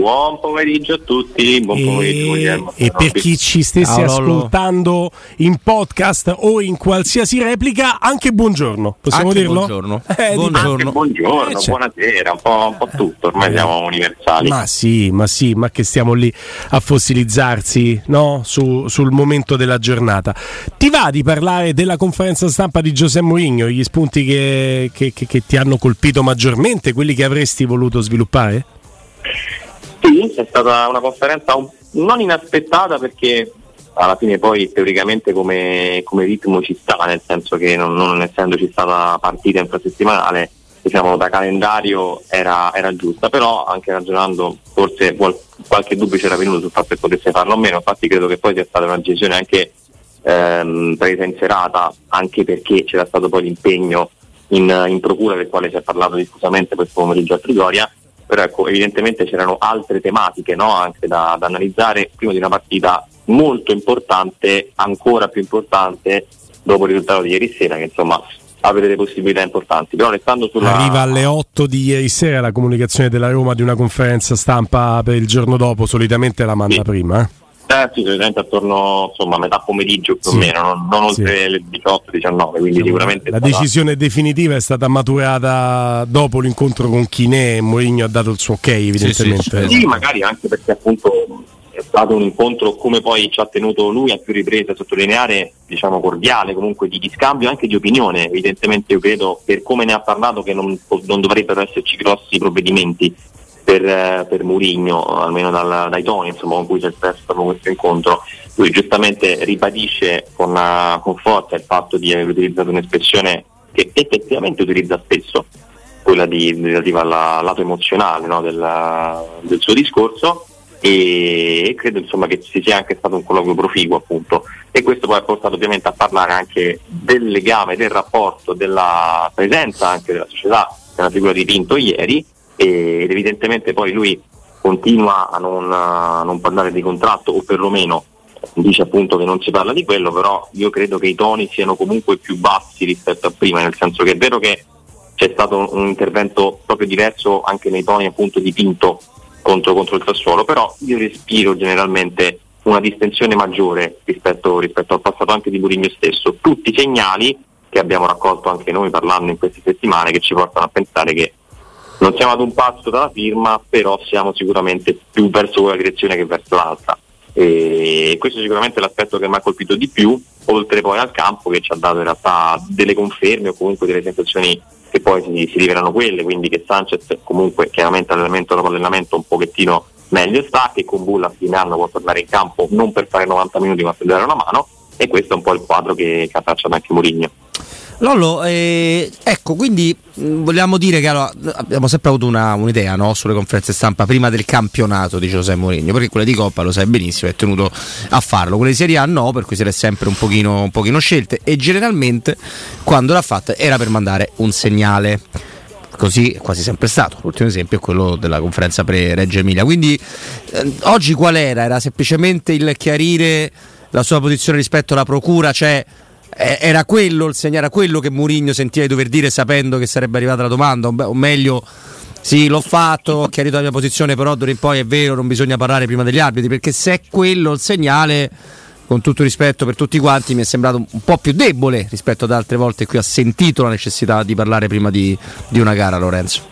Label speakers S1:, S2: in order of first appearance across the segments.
S1: Buon pomeriggio a tutti, buon pomeriggio Guglielmo.
S2: E, e per chi ci stesse
S3: Ciao,
S2: ascoltando in podcast o in qualsiasi replica, anche buongiorno. Possiamo
S3: Anche
S2: dirlo?
S3: buongiorno.
S2: Eh,
S3: Buongiorno.
S1: Anche buongiorno,
S2: Eh, certo.
S1: buonasera, un po', un po' tutto, ormai siamo universali.
S2: Ma sì, ma sì, ma che stiamo lì a fossilizzarsi no? Su- sul momento della giornata. Ti va di parlare della conferenza stampa di Giuseppe Mourinho, gli spunti che, che- che- che ti hanno colpito maggiormente, quelli che avresti voluto sviluppare?
S1: Sì, è stata una conferenza un- non inaspettata perché alla fine poi teoricamente come, come ritmo ci sta, nel senso che non, non essendoci stata partita infrasettimanale, diciamo da calendario era, era giusta, però anche ragionando forse qual- qualche dubbio c'era venuto sul fatto che potesse farlo o meno, infatti credo che poi sia stata una decisione anche ehm, presa in serata, anche perché c'era stato poi l'impegno in, in procura del quale si è parlato diffusamente questo pomeriggio a Trigoria, però ecco, evidentemente c'erano altre tematiche no, anche da, da analizzare prima di una partita molto importante, ancora più importante dopo il risultato di ieri sera, che insomma avere delle possibilità importanti. Però restando sulla...
S2: Arriva alle 8 di ieri sera la comunicazione della Roma di una conferenza stampa per il giorno dopo, solitamente la manda
S1: Sì.
S2: prima. eh.
S1: Eh, sì, solitamente attorno insomma, a metà pomeriggio più
S2: Sì.
S1: o meno, non, non oltre
S2: Sì.
S1: le 18-19, quindi sicuramente
S2: La
S1: stata-
S2: decisione definitiva è stata maturata dopo l'incontro con Chinè e Mourinho ha dato il suo ok evidentemente.
S1: Sì, magari anche perché appunto è stato un incontro, come poi ci ha tenuto lui a più riprese a sottolineare, diciamo cordiale, comunque di, di scambio anche di opinione. Evidentemente io credo, per come ne ha parlato, che non, non dovrebbero esserci grossi provvedimenti per, eh, per Murigno, almeno dal- dai toni insomma, con cui si è espresso questo incontro. Lui giustamente ribadisce con, eh, con forza il fatto di aver utilizzato un'espressione che effettivamente utilizza spesso, quella di, relativa al lato emozionale no, del, del suo discorso e, e credo insomma, che ci sia anche stato un colloquio proficuo appunto e questo poi ha portato ovviamente a parlare anche del legame, del rapporto, della presenza anche della società nella figura di Pinto ieri ed evidentemente poi lui continua a non, a non parlare di contratto o perlomeno dice appunto che non si parla di quello, però io credo che i toni siano comunque più bassi rispetto a prima, nel senso che è vero che c'è stato un intervento proprio diverso anche nei toni appunto di contro, contro il Sassuolo, però io respiro generalmente una distensione maggiore rispetto, rispetto al passato anche di Mourinho stesso. Tutti segnali che abbiamo raccolto anche noi parlando in queste settimane che ci portano a pensare che non siamo ad un passo dalla firma, però siamo sicuramente più verso quella direzione che verso l'altra. E questo è sicuramente l'aspetto che mi ha colpito di più, oltre poi al campo che ci ha dato in realtà delle conferme o comunque delle sensazioni che poi si, si rivelano quelle, quindi che Sanchez comunque chiaramente all'allenamento dopo allenamento un pochettino meglio sta, che con Bulla a fine anno può tornare in campo non per fare 90 minuti ma per dare una mano e questo è un po' il quadro che, che ha tracciato anche Mourinho.
S3: Lollo, eh, ecco, quindi mh, vogliamo dire che allora, abbiamo sempre avuto una- un'idea no, sulle conferenze stampa prima del campionato di Giuseppe Mourinho, perché quelle di Coppa lo sai benissimo, è tenuto a farlo, quelle di Serie A no, per cui si è sempre un pochino, un pochino scelte e generalmente quando l'ha fatta era per mandare un segnale. Così è quasi sempre stato. L'ultimo esempio è quello della conferenza pre-Reggio Emilia. Quindi eh, oggi qual era? Era semplicemente il chiarire la sua posizione rispetto alla procura, cioè era quello il segnale, era quello che Mourinho sentiva di dover dire sapendo che sarebbe arrivata la domanda, o, meglio, sì, l'ho fatto, ho chiarito la mia posizione, però d'ora in poi è vero, non bisogna parlare prima degli arbitri, perché se è quello il segnale, con tutto rispetto per tutti quanti, mi è sembrato un- po' più debole rispetto ad altre volte cui ha sentito la necessità di parlare prima di, di una gara, Lorenzo.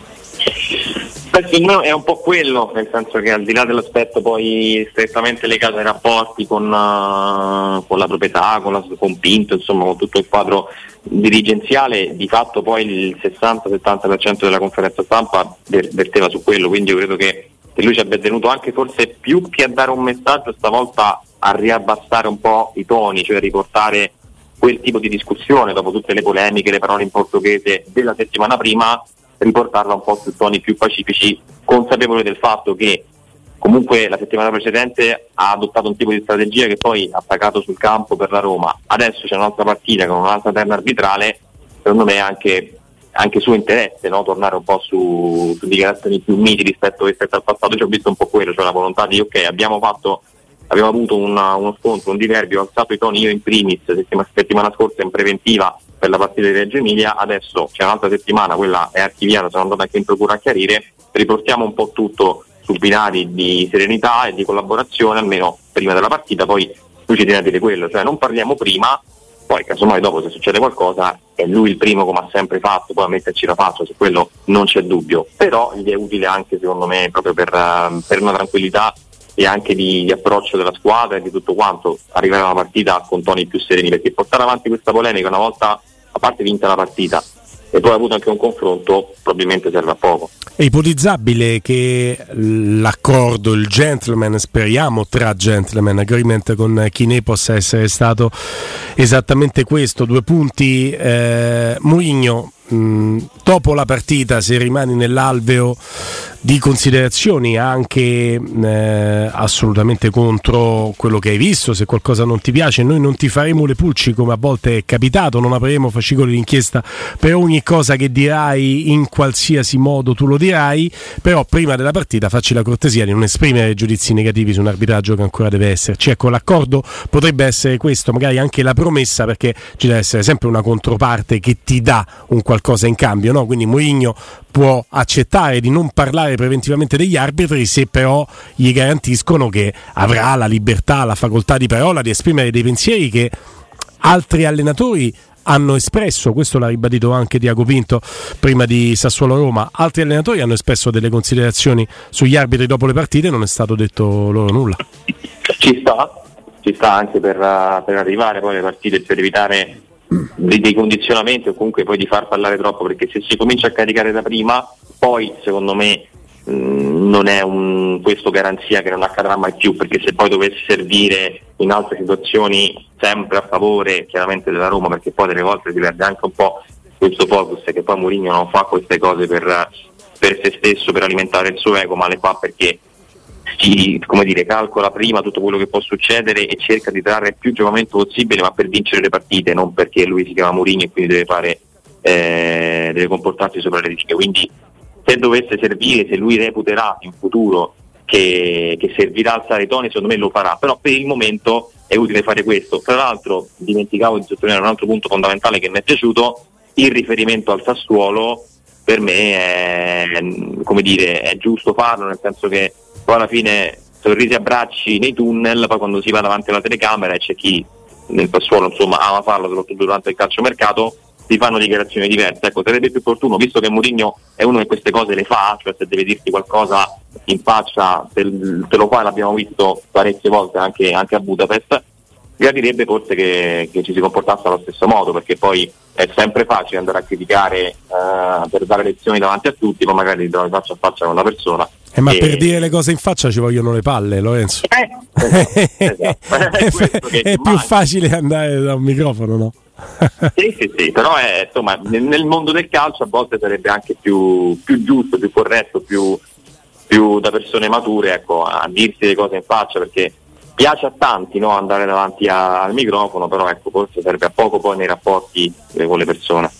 S1: Secondo me è un po' quello, nel senso che al di là dell'aspetto poi strettamente legato ai rapporti con, uh, con la proprietà, con, la, con Pinto, insomma con tutto il quadro dirigenziale, di fatto poi il 60-70% della conferenza stampa verteva su quello, quindi io credo che, lui ci abbia tenuto anche forse più che a dare un messaggio stavolta a riabbassare un po' i toni, cioè riportare quel tipo di discussione dopo tutte le polemiche, le parole in portoghese della settimana prima riportarla un po' su toni più pacifici, consapevole del fatto che comunque la settimana precedente ha adottato un tipo di strategia che poi ha pagato sul campo per la Roma. Adesso c'è un'altra partita con un'altra terna arbitrale, secondo me è anche, anche suo interesse no? tornare un po' su, su dichiarazioni più miti rispetto, rispetto, al passato. Ci ho visto un po' quello, cioè la volontà di ok, abbiamo fatto abbiamo avuto una, uno scontro, un diverbio, ho alzato i toni io in primis settimana, settimana scorsa in preventiva per la partita di Reggio Emilia, adesso c'è un'altra settimana, quella è archiviata, sono andato anche in procura a chiarire, riportiamo un po' tutto su binari di serenità e di collaborazione, almeno prima della partita, poi lui ci tiene a dire quello, cioè non parliamo prima, poi casomai dopo se succede qualcosa è lui il primo come ha sempre fatto, poi a metterci la faccia, su quello non c'è dubbio, però gli è utile anche secondo me proprio per, per una tranquillità e anche di, di, approccio della squadra e di tutto quanto. Arrivare a una partita con toni più sereni perché portare avanti questa polemica una volta parte vinta la partita e poi ha avuto anche un confronto, probabilmente serve a poco.
S2: È ipotizzabile che l'accordo, il gentleman, speriamo tra gentleman agreement con Chine possa essere stato esattamente questo, due punti. Eh, Mourinho mh, dopo la partita, se rimani nell'alveo di considerazioni anche eh, assolutamente contro quello che hai visto, se qualcosa non ti piace, noi non ti faremo le pulci come a volte è capitato, non apriremo fascicoli d'inchiesta per ogni cosa che dirai in qualsiasi modo tu lo dirai, però prima della partita facci la cortesia di non esprimere giudizi negativi su un arbitraggio che ancora deve esserci. Ecco, l'accordo potrebbe essere questo, magari anche la promessa perché ci deve essere sempre una controparte che ti dà un qualcosa in cambio, no? quindi Mourinho può accettare di non parlare preventivamente degli arbitri se però gli garantiscono che avrà la libertà, la facoltà di parola di esprimere dei pensieri che altri allenatori hanno espresso, questo l'ha ribadito anche Diago Pinto prima di Sassuolo Roma, altri allenatori hanno espresso delle considerazioni sugli arbitri dopo le partite, non è stato detto loro nulla.
S1: Ci sta, ci sta anche per, per arrivare poi alle partite per evitare dei, dei, condizionamenti o comunque poi di far parlare troppo perché se si comincia a caricare da prima poi secondo me mm, non è un, questo garanzia che non accadrà mai più perché se poi dovesse servire in altre situazioni sempre a favore chiaramente della Roma perché poi delle volte si perde anche un po' questo focus che poi Mourinho non fa queste cose per, per se stesso per alimentare il suo ego ma le fa perché si dire, calcola prima tutto quello che può succedere e cerca di trarre più giovamento possibile ma per vincere le partite, non perché lui si chiama Mourinho e quindi deve, fare, eh, deve comportarsi sopra le righe. Quindi se dovesse servire, se lui reputerà in futuro che, che servirà a alzare i toni, secondo me lo farà, però per il momento è utile fare questo. Tra l'altro dimenticavo di sottolineare un altro punto fondamentale che mi è piaciuto, il riferimento al Sassuolo per me è, dire, è giusto farlo, nel senso che poi alla fine sorrisi e abbracci nei tunnel, poi quando si va davanti alla telecamera e c'è chi nel passuolo insomma ama farlo soprattutto durante il calciomercato si fanno dichiarazioni diverse. Ecco, sarebbe più opportuno, visto che Mourinho è uno che queste cose le fa, cioè se deve dirti qualcosa in faccia, te, te lo fa, l'abbiamo visto parecchie volte anche, anche a Budapest, gradirebbe forse che, che, ci si comportasse allo stesso modo, perché poi è sempre facile andare a criticare eh, per dare lezioni davanti a tutti, ma magari ti trovi faccia a faccia con una persona
S2: eh, ma e... per dire le cose in faccia ci vogliono le palle, Lorenzo.
S1: Eh, esatto, esatto. è,
S2: è più facile andare da un microfono, no?
S1: sì, sì, sì, però è, insomma, nel mondo del calcio a volte sarebbe anche più, più giusto, più corretto, più, più, da persone mature ecco, a dirsi le cose in faccia perché piace a tanti no, andare davanti a, al microfono, però ecco, forse serve a poco poi nei rapporti eh, con le persone.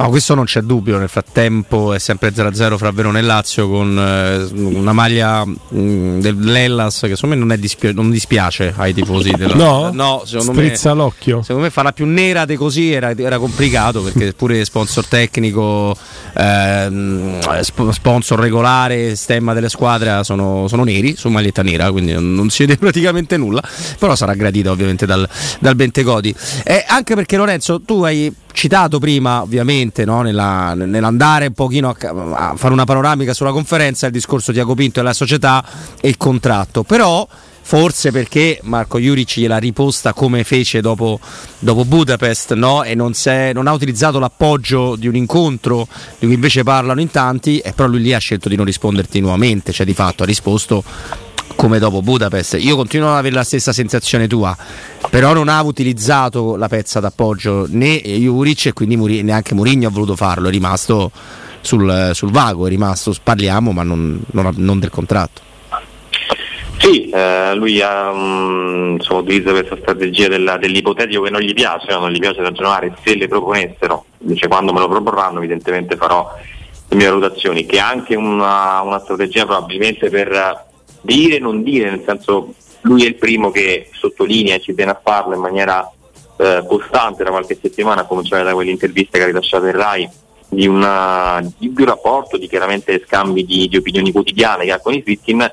S3: No, questo non c'è dubbio, nel frattempo è sempre 0-0 fra Verona e Lazio con eh, una maglia mh, mm, dell'Ellas che secondo me non, dispia- non dispiace ai tifosi della
S2: No, no secondo Sprizza
S3: me,
S2: l'occhio.
S3: Secondo me farà più nera di così era, era, complicato perché pure sponsor tecnico, eh, sponsor regolare, stemma delle squadre sono, sono, neri su maglietta nera, quindi non si vede praticamente nulla, però sarà gradito ovviamente dal, dal Bentegodi. Eh, anche perché Lorenzo tu hai citato prima ovviamente no, nella, nell'andare un pochino a, a, fare una panoramica sulla conferenza il discorso di Tiago Pinto e la società e il contratto però forse perché Marco Juric gliela riposta come fece dopo, dopo Budapest no? e non, non, ha utilizzato l'appoggio di un incontro di cui invece parlano in tanti e però lui lì ha scelto di non risponderti nuovamente cioè di fatto ha risposto come dopo Budapest. Io continuo ad avere la stessa sensazione tua, però non ha utilizzato la pezza d'appoggio né Juric e quindi Muri- neanche Mourinho ha voluto farlo, è rimasto sul, sul vago, è rimasto parliamo ma non, non, non del contratto.
S1: Sì, eh, lui ha, um, utilizza questa strategia della, dell'ipotetico che non gli piace, non gli piace ragionare, se le proponessero, invece quando me lo proporranno evidentemente farò le mie valutazioni, che è anche una, una strategia probabilmente per dire e non dire, nel senso lui è il primo che sottolinea e ci tiene a farlo in maniera eh, costante da qualche settimana, a cominciare da quell'intervista che ha rilasciato il RAI, di, una, di un rapporto, di chiaramente scambi di, di, opinioni quotidiane che ha con i Fritkin,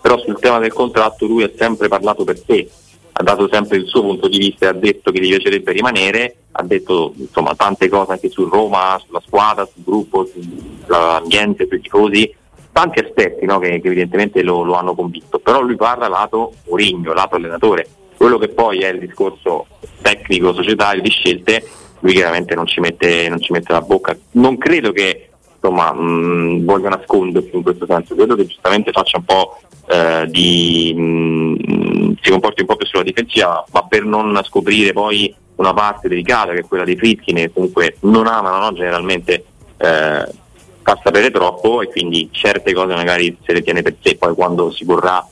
S1: però sul tema del contratto lui ha sempre parlato per sé, ha dato sempre il suo punto di vista e ha detto che gli piacerebbe rimanere, ha detto insomma, tante cose anche su Roma, sulla squadra, sul gruppo, sull'ambiente, sui tifosi, tanti aspetti no, che, che, evidentemente lo, lo, hanno convinto, però lui parla lato Origno, lato allenatore, quello che poi è il discorso tecnico, societario di scelte, lui chiaramente non ci mette, non ci mette la bocca. Non credo che insomma, mh, voglia nascondersi in questo senso, credo che giustamente faccia un po' eh, di mh, si comporti un po' più sulla difensiva, ma per non scoprire poi una parte delicata che è quella dei Fritkin che comunque non amano no, generalmente eh, fa sapere troppo e quindi certe cose magari se le tiene per sé, poi quando si vorrà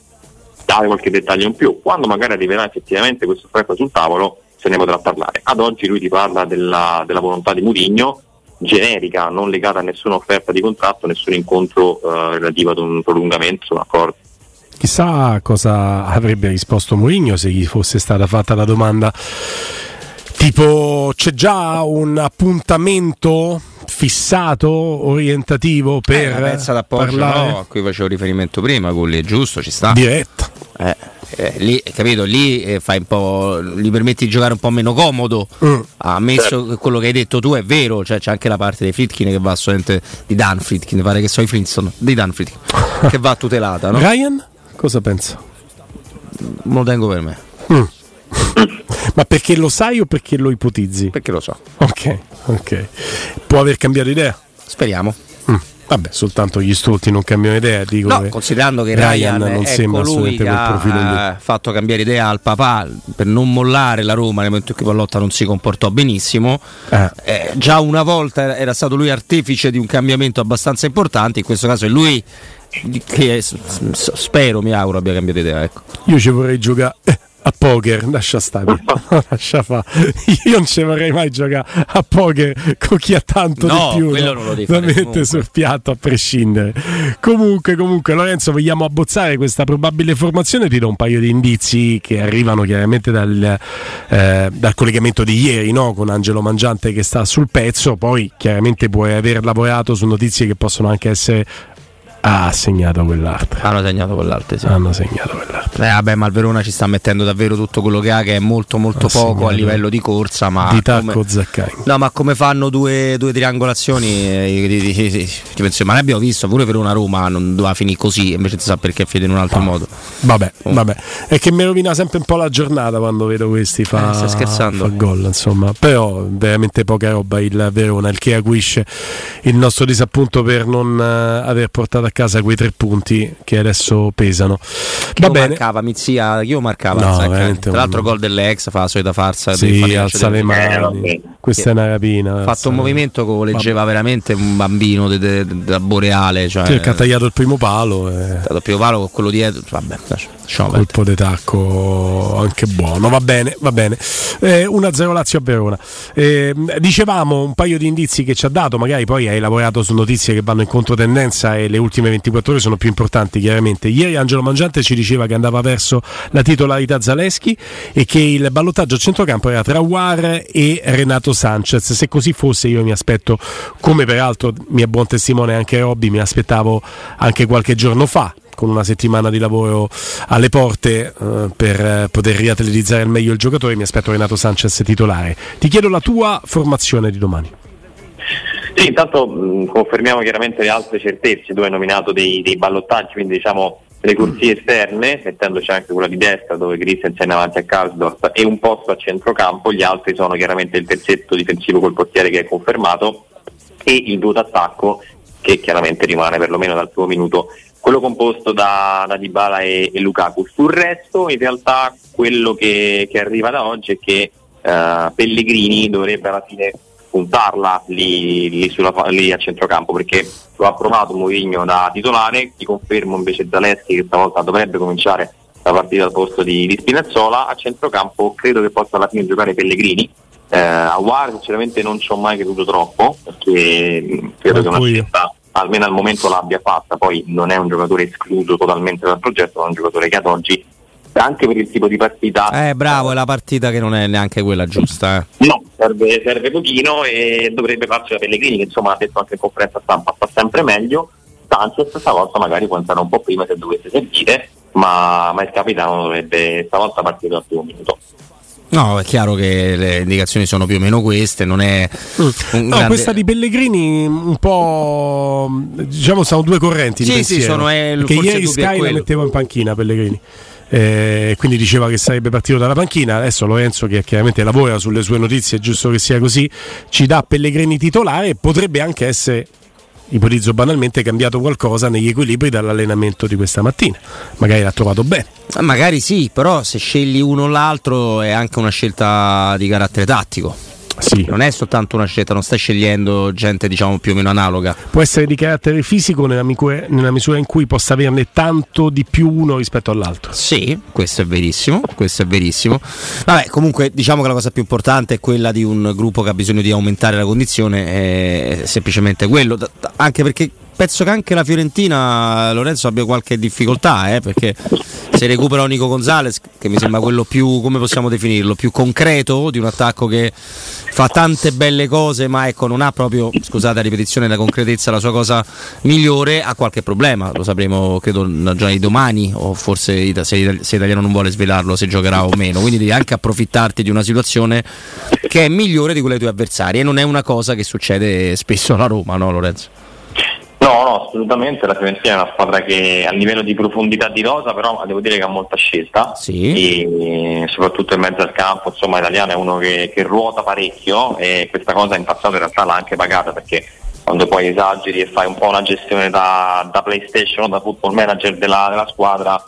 S1: dare qualche dettaglio in più, quando magari arriverà effettivamente questo offerta sul tavolo se ne potrà parlare. Ad oggi lui ti parla della, della volontà di Murigno, generica, non legata a nessuna offerta di contratto, nessun incontro eh, relativo ad un prolungamento, un accordo.
S2: Chissà cosa avrebbe risposto Mourinho se gli fosse stata fatta la domanda tipo c'è già un appuntamento fissato, orientativo per eh, la
S3: pezza d'appoggio no, a cui facevo riferimento prima, Gulli, è giusto, ci sta.
S2: Diretta.
S3: Eh, eh, lì, capito, lì eh, fai un po', gli permetti di giocare un po' meno comodo. Mm. Ammesso certo. che quello che hai detto tu è vero, cioè c'è anche la parte dei Fritkin che va assolutamente di Dan Fritkin, pare che so i Flintstone, di Dan Fritkin, che va tutelata. No?
S2: Ryan, cosa pensa?
S3: Me lo tengo per me.
S2: Ma perché lo sai o perché lo ipotizzi?
S3: Perché lo so.
S2: Ok, ok. Può aver cambiato idea?
S3: Speriamo.
S2: Mm. Vabbè, soltanto gli stolti non cambiano idea. Dico
S3: no, considerando che Ryan, Ryan non sembra assolutamente quel profilo lì. Ha fatto cambiare idea al papà per non mollare la Roma nel momento in cui Pallotta non si comportò benissimo. Eh. Eh, già una volta era stato lui artefice di un cambiamento abbastanza importante. In questo caso è lui che spero, mi auguro, abbia cambiato idea. Ecco.
S2: Io ci vorrei giocare. Eh a poker, lascia stare, lascia fa. Io non ci vorrei mai giocare a poker con chi ha tanto
S3: no,
S2: di più.
S3: Quello no? non lo devi fare.
S2: mette sul piatto a prescindere. Comunque, comunque, Lorenzo, vogliamo abbozzare questa probabile formazione. Ti do un paio di indizi che arrivano chiaramente dal, eh, dal collegamento di ieri no? con Angelo Mangiante che sta sul pezzo. Poi chiaramente puoi aver lavorato su notizie che possono anche essere ha segnato quell'arte.
S3: Hanno segnato quell'arte, sì.
S2: Hanno segnato quell'arte.
S3: Eh, vabbè, ma il Verona ci sta mettendo davvero tutto quello che ha, che è molto, molto ha poco a livello di corsa. Ma
S2: di tacco come... Zaccagni.
S3: No, ma come fanno due, due triangolazioni? Eh, penso, ma ne abbiamo visto pure Verona-Roma non doveva finire così, invece si sa perché fede in un altro ah. modo.
S2: Vabbè, oh. vabbè. È che mi rovina sempre un po' la giornata quando vedo questi fa,
S3: eh, sta scherzando.
S2: fa gol, insomma. Però veramente poca roba il Verona, il che acuisce il nostro disappunto per non uh, aver portato a casa quei tre punti che adesso pesano.
S3: Chi Va bene. Marcava Mizia, io marcava no, Tra l'altro gol dell'ex fa la solita farsa
S2: Sì, alza le mani. Questa è una rapina.
S3: Ha fatto un movimento che leggeva veramente un bambino da Boreale, cioè,
S2: che ha tagliato il primo palo.
S3: E... il primo palo con quello dietro, vabbè,
S2: colpo di tacco anche buono. Va bene, va bene. Eh, 1-0 Lazio a Verona. Eh, dicevamo un paio di indizi che ci ha dato, magari poi hai lavorato su notizie che vanno in controtendenza e le ultime 24 ore sono più importanti chiaramente. Ieri Angelo Mangiante ci diceva che andava verso la titolarità Zaleschi e che il ballottaggio a centrocampo era tra War e Renato Sanchez. Se così fosse io mi aspetto, come peraltro mi è buon testimone anche Robby, mi aspettavo anche qualche giorno fa con una settimana di lavoro alle porte eh, per poter riatletizzare al meglio il giocatore. Mi aspetto Renato Sanchez titolare. Ti chiedo la tua formazione di domani.
S1: Sì, intanto mh, confermiamo chiaramente le altre certezze, tu hai nominato dei, dei ballottaggi, quindi diciamo le corsie esterne, mettendoci anche quella di destra dove Christensen è avanti a Karlsdorf e un posto a centrocampo, gli altri sono chiaramente il terzetto difensivo col portiere che è confermato e il duo d'attacco che chiaramente rimane perlomeno dal primo minuto quello composto da, da Dybala e, e, Lukaku. Sul resto in realtà quello che, che arriva da oggi è che uh, Pellegrini dovrebbe alla fine puntarla lì, lì, sulla, lì, a centrocampo perché lo ha provato Mourinho da titolare, ti confermo invece Zaleschi che stavolta dovrebbe cominciare la partita al posto di, di Spinazzola, a centrocampo credo che possa alla fine giocare Pellegrini, eh, a War sinceramente non ci ho mai creduto troppo perché mm, credo che una scelta almeno al momento l'abbia fatta, poi non è un giocatore escluso totalmente dal progetto, ma è un giocatore che ad oggi anche per il tipo di partita.
S3: Eh, bravo, è la partita che non è neanche quella giusta.
S1: Eh. No, serve, serve pochino e dovrebbe farci da Pellegrini, che insomma ha detto anche in conferenza stampa, sta sempre meglio. Sanchez stavolta magari può entrare un po' prima se dovesse servire, ma, ma il capitano dovrebbe stavolta partire dal primo minuto.
S3: No, è chiaro che le indicazioni sono più o meno queste, non è...
S2: Mm. no, grande... questa di Pellegrini un po'... diciamo sono due correnti
S3: sì,
S2: di
S3: sì, sono, è,
S2: Perché ieri Sky la metteva in panchina Pellegrini eh, quindi diceva che sarebbe partito dalla panchina. Adesso Lorenzo, che chiaramente lavora sulle sue notizie, è giusto che sia così, ci dà Pellegrini titolare e potrebbe anche essere ipotizzo banalmente cambiato qualcosa negli equilibri dall'allenamento di questa mattina. Magari l'ha trovato bene.
S3: Eh, magari sì, però se scegli uno o l'altro è anche una scelta di carattere tattico. Sì. Non è soltanto una scelta, non stai scegliendo gente diciamo più o meno analoga.
S2: Può essere di carattere fisico nella, micu- nella misura in cui possa averne tanto di più uno rispetto all'altro.
S3: Sì, questo è verissimo, questo è verissimo. Vabbè, comunque diciamo che la cosa più importante è quella di un gruppo che ha bisogno di aumentare la condizione, è semplicemente quello, anche perché penso che anche la Fiorentina Lorenzo abbia qualche difficoltà eh, perché se recupera Nico Gonzalez che mi sembra quello più come possiamo definirlo più concreto di un attacco che fa tante belle cose ma ecco non ha proprio scusate la ripetizione la concretezza la sua cosa migliore ha qualche problema lo sapremo credo già di domani o forse se, se Italiano non vuole svelarlo se giocherà o meno quindi devi anche approfittarti di una situazione che è migliore di quelle dei tuoi avversari e non è una cosa che succede spesso alla Roma no Lorenzo?
S1: No, no, assolutamente. La Fiorentina è una squadra che a livello di profondità di rosa, però devo dire che ha molta scelta.
S3: Sì.
S1: E soprattutto in mezzo al campo, insomma, Italiano è uno che, che ruota parecchio e questa cosa in passato in realtà l'ha anche pagata perché quando poi esageri e fai un po' una gestione da, da PlayStation, da football manager della, della squadra,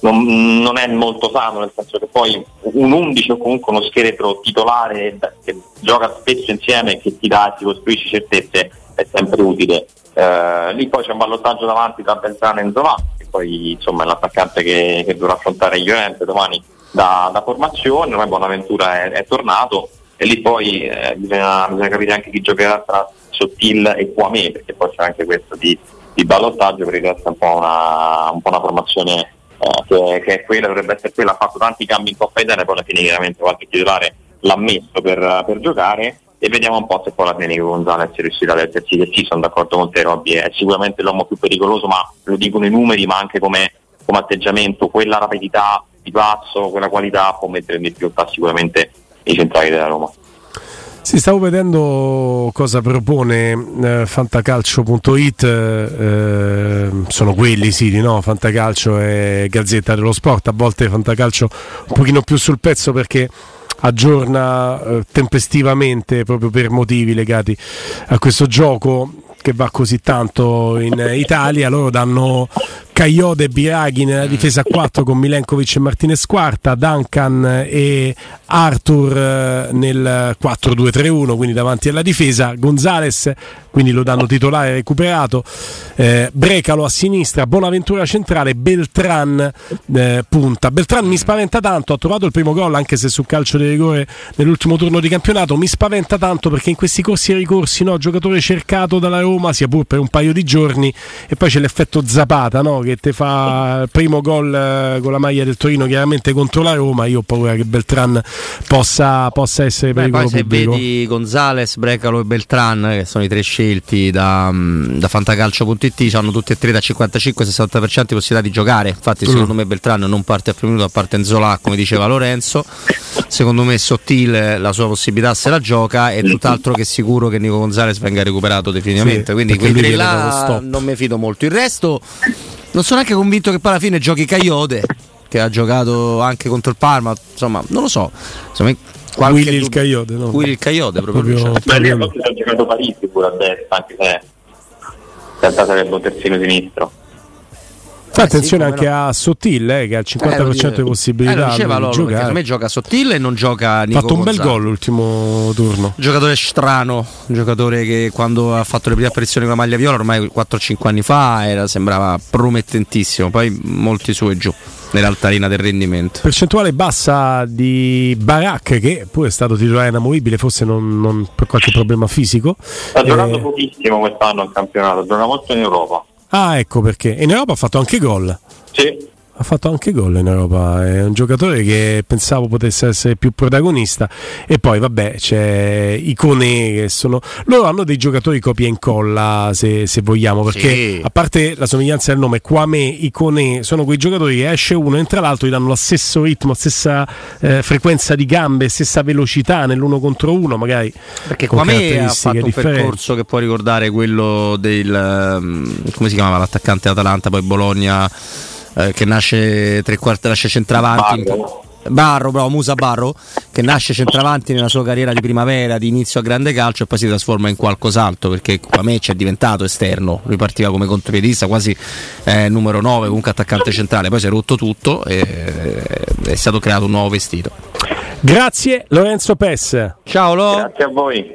S1: non, non, è molto sano, nel senso che poi un 11 o comunque uno scheletro titolare che gioca spesso insieme e che ti dà e ti costruisce certezze è sempre utile. Eh, lì poi c'è un ballottaggio davanti tra Beltrano e Zovà, che poi insomma è l'attaccante che, che dovrà affrontare il Llorente domani da, da, formazione, ormai Bonaventura è, è tornato e lì poi eh, bisogna, bisogna, capire anche chi giocherà tra Sottil e Quamé, perché poi c'è anche questo di, di ballottaggio, per il resto è un po' una, un po una formazione eh, che, che, è quella, dovrebbe essere quella, ha fatto tanti cambi in Coppa Italia, poi alla fine chiaramente qualche titolare l'ha messo per, per giocare e vediamo un po' se poi la fine Gonzalez riuscirà ad esserci che sì, sono d'accordo con te Robby, è sicuramente l'uomo più pericoloso, ma lo dicono i numeri, ma anche come, come atteggiamento, quella rapidità di passo, quella qualità può mettere in difficoltà sicuramente i centrali della Roma.
S2: Sì, stavo vedendo cosa propone eh, fantacalcio.it, eh, sono quelli i siti, no? Fantacalcio e Gazzetta dello Sport, a volte Fantacalcio un pochino più sul pezzo perché aggiorna eh, tempestivamente proprio per motivi legati a questo gioco che va così tanto in Italia, loro danno Caiote e Biraghi nella difesa a 4 con Milenkovic e Martinez quarta, Duncan e Arthur eh, nel 4-2-3-1, quindi davanti alla difesa, Gonzales, quindi lo danno titolare recuperato, eh, Brecalo a sinistra, Bonaventura centrale, Beltran eh, punta. Beltran mi spaventa tanto, ha trovato il primo gol anche se su calcio di rigore nell'ultimo turno di campionato, mi spaventa tanto perché in questi corsi e ricorsi, no, giocatore cercato dalla Roma, sia pur per un paio di giorni, e poi c'è l'effetto Zapata, no? Che ti fa il primo gol eh, con la maglia del Torino chiaramente contro la Roma, io ho paura che Beltran possa, possa essere
S3: Beh,
S2: pericolo
S3: poi se
S2: pubblico.
S3: vedi Gonzales, Brecalo e Beltran, che sono i tre scelti da, mm, da Fantacalcio.it, hanno tutti e tre da 55-60% di possibilità di giocare. Infatti, secondo me Beltran non parte al primo minuto, a parte Nzola, come diceva Lorenzo. Secondo me Sottile la sua possibilità se la gioca e tutt'altro che sicuro che Nico Gonzales venga recuperato definitivamente.
S2: Sì,
S3: Quindi quei tre là non mi fido molto. Il resto non sono neanche convinto che poi alla fine giochi Caiode, che ha giocato anche contro il Parma. Insomma, non lo so. Insomma, qualche
S2: Willy il Caiote, no?
S3: Willy il Caiote proprio,
S2: Proprio-
S3: lui, cioè.
S1: Beh, lì ha giocato Parisi pure a destra, anche se in realtà sarebbe un terzino sinistro.
S2: Fa attenzione
S3: sì,
S2: anche a Sottile eh, che ha il 50% di
S3: Eh, lo
S2: possibilità
S3: diceva
S2: di
S3: Lolo, perché
S2: giocare.
S3: secondo me gioca sottile e non gioca
S2: Ha
S3: Nico
S2: fatto un bel gol l'ultimo turno.
S3: Un giocatore strano, un giocatore che quando ha fatto le prime apparizioni con la maglia viola ormai 4-5 anni fa era, sembrava promettentissimo, poi molti su e giù nell'altalina del rendimento.
S2: Percentuale bassa di Barak che pure è stato titolare inamovibile, forse non, non per qualche problema fisico.
S1: Sta giocando
S2: Eh,
S1: pochissimo quest'anno in campionato, gioca molto in Europa.
S2: Ah, ecco perché. In Europa ha fatto anche gol.
S1: Sì,
S2: Ha fatto anche gol in Europa, è un giocatore che pensavo potesse essere più protagonista e poi vabbè c'è i Cone che sono... Loro hanno dei giocatori copia e incolla se, se vogliamo perché
S3: Sì.
S2: a parte la somiglianza del nome, Quame, Icone sono quei giocatori che esce uno, entra l'altro, gli danno lo stesso ritmo, stessa eh, frequenza di gambe, stessa velocità nell'uno contro uno magari.
S3: Perché
S2: con
S3: qua me ha fatto un
S2: differenti.
S3: percorso che può ricordare quello del ehm, come si chiamava l'attaccante Atalanta, poi Bologna eh, che nasce tre quarti, nasce centravanti.
S1: Barro.
S3: Barro, bravo, Musa Barro, che nasce centravanti nella sua carriera di primavera, di inizio a grande calcio e poi si trasforma in qualcos'altro perché qua me ci è diventato esterno, lui partiva come contropiedista, quasi eh, numero 9, comunque attaccante centrale, poi si è rotto tutto e eh, è stato creato un nuovo vestito.
S2: Grazie Lorenzo Pes.
S3: Ciao Lo!
S1: grazie a voi.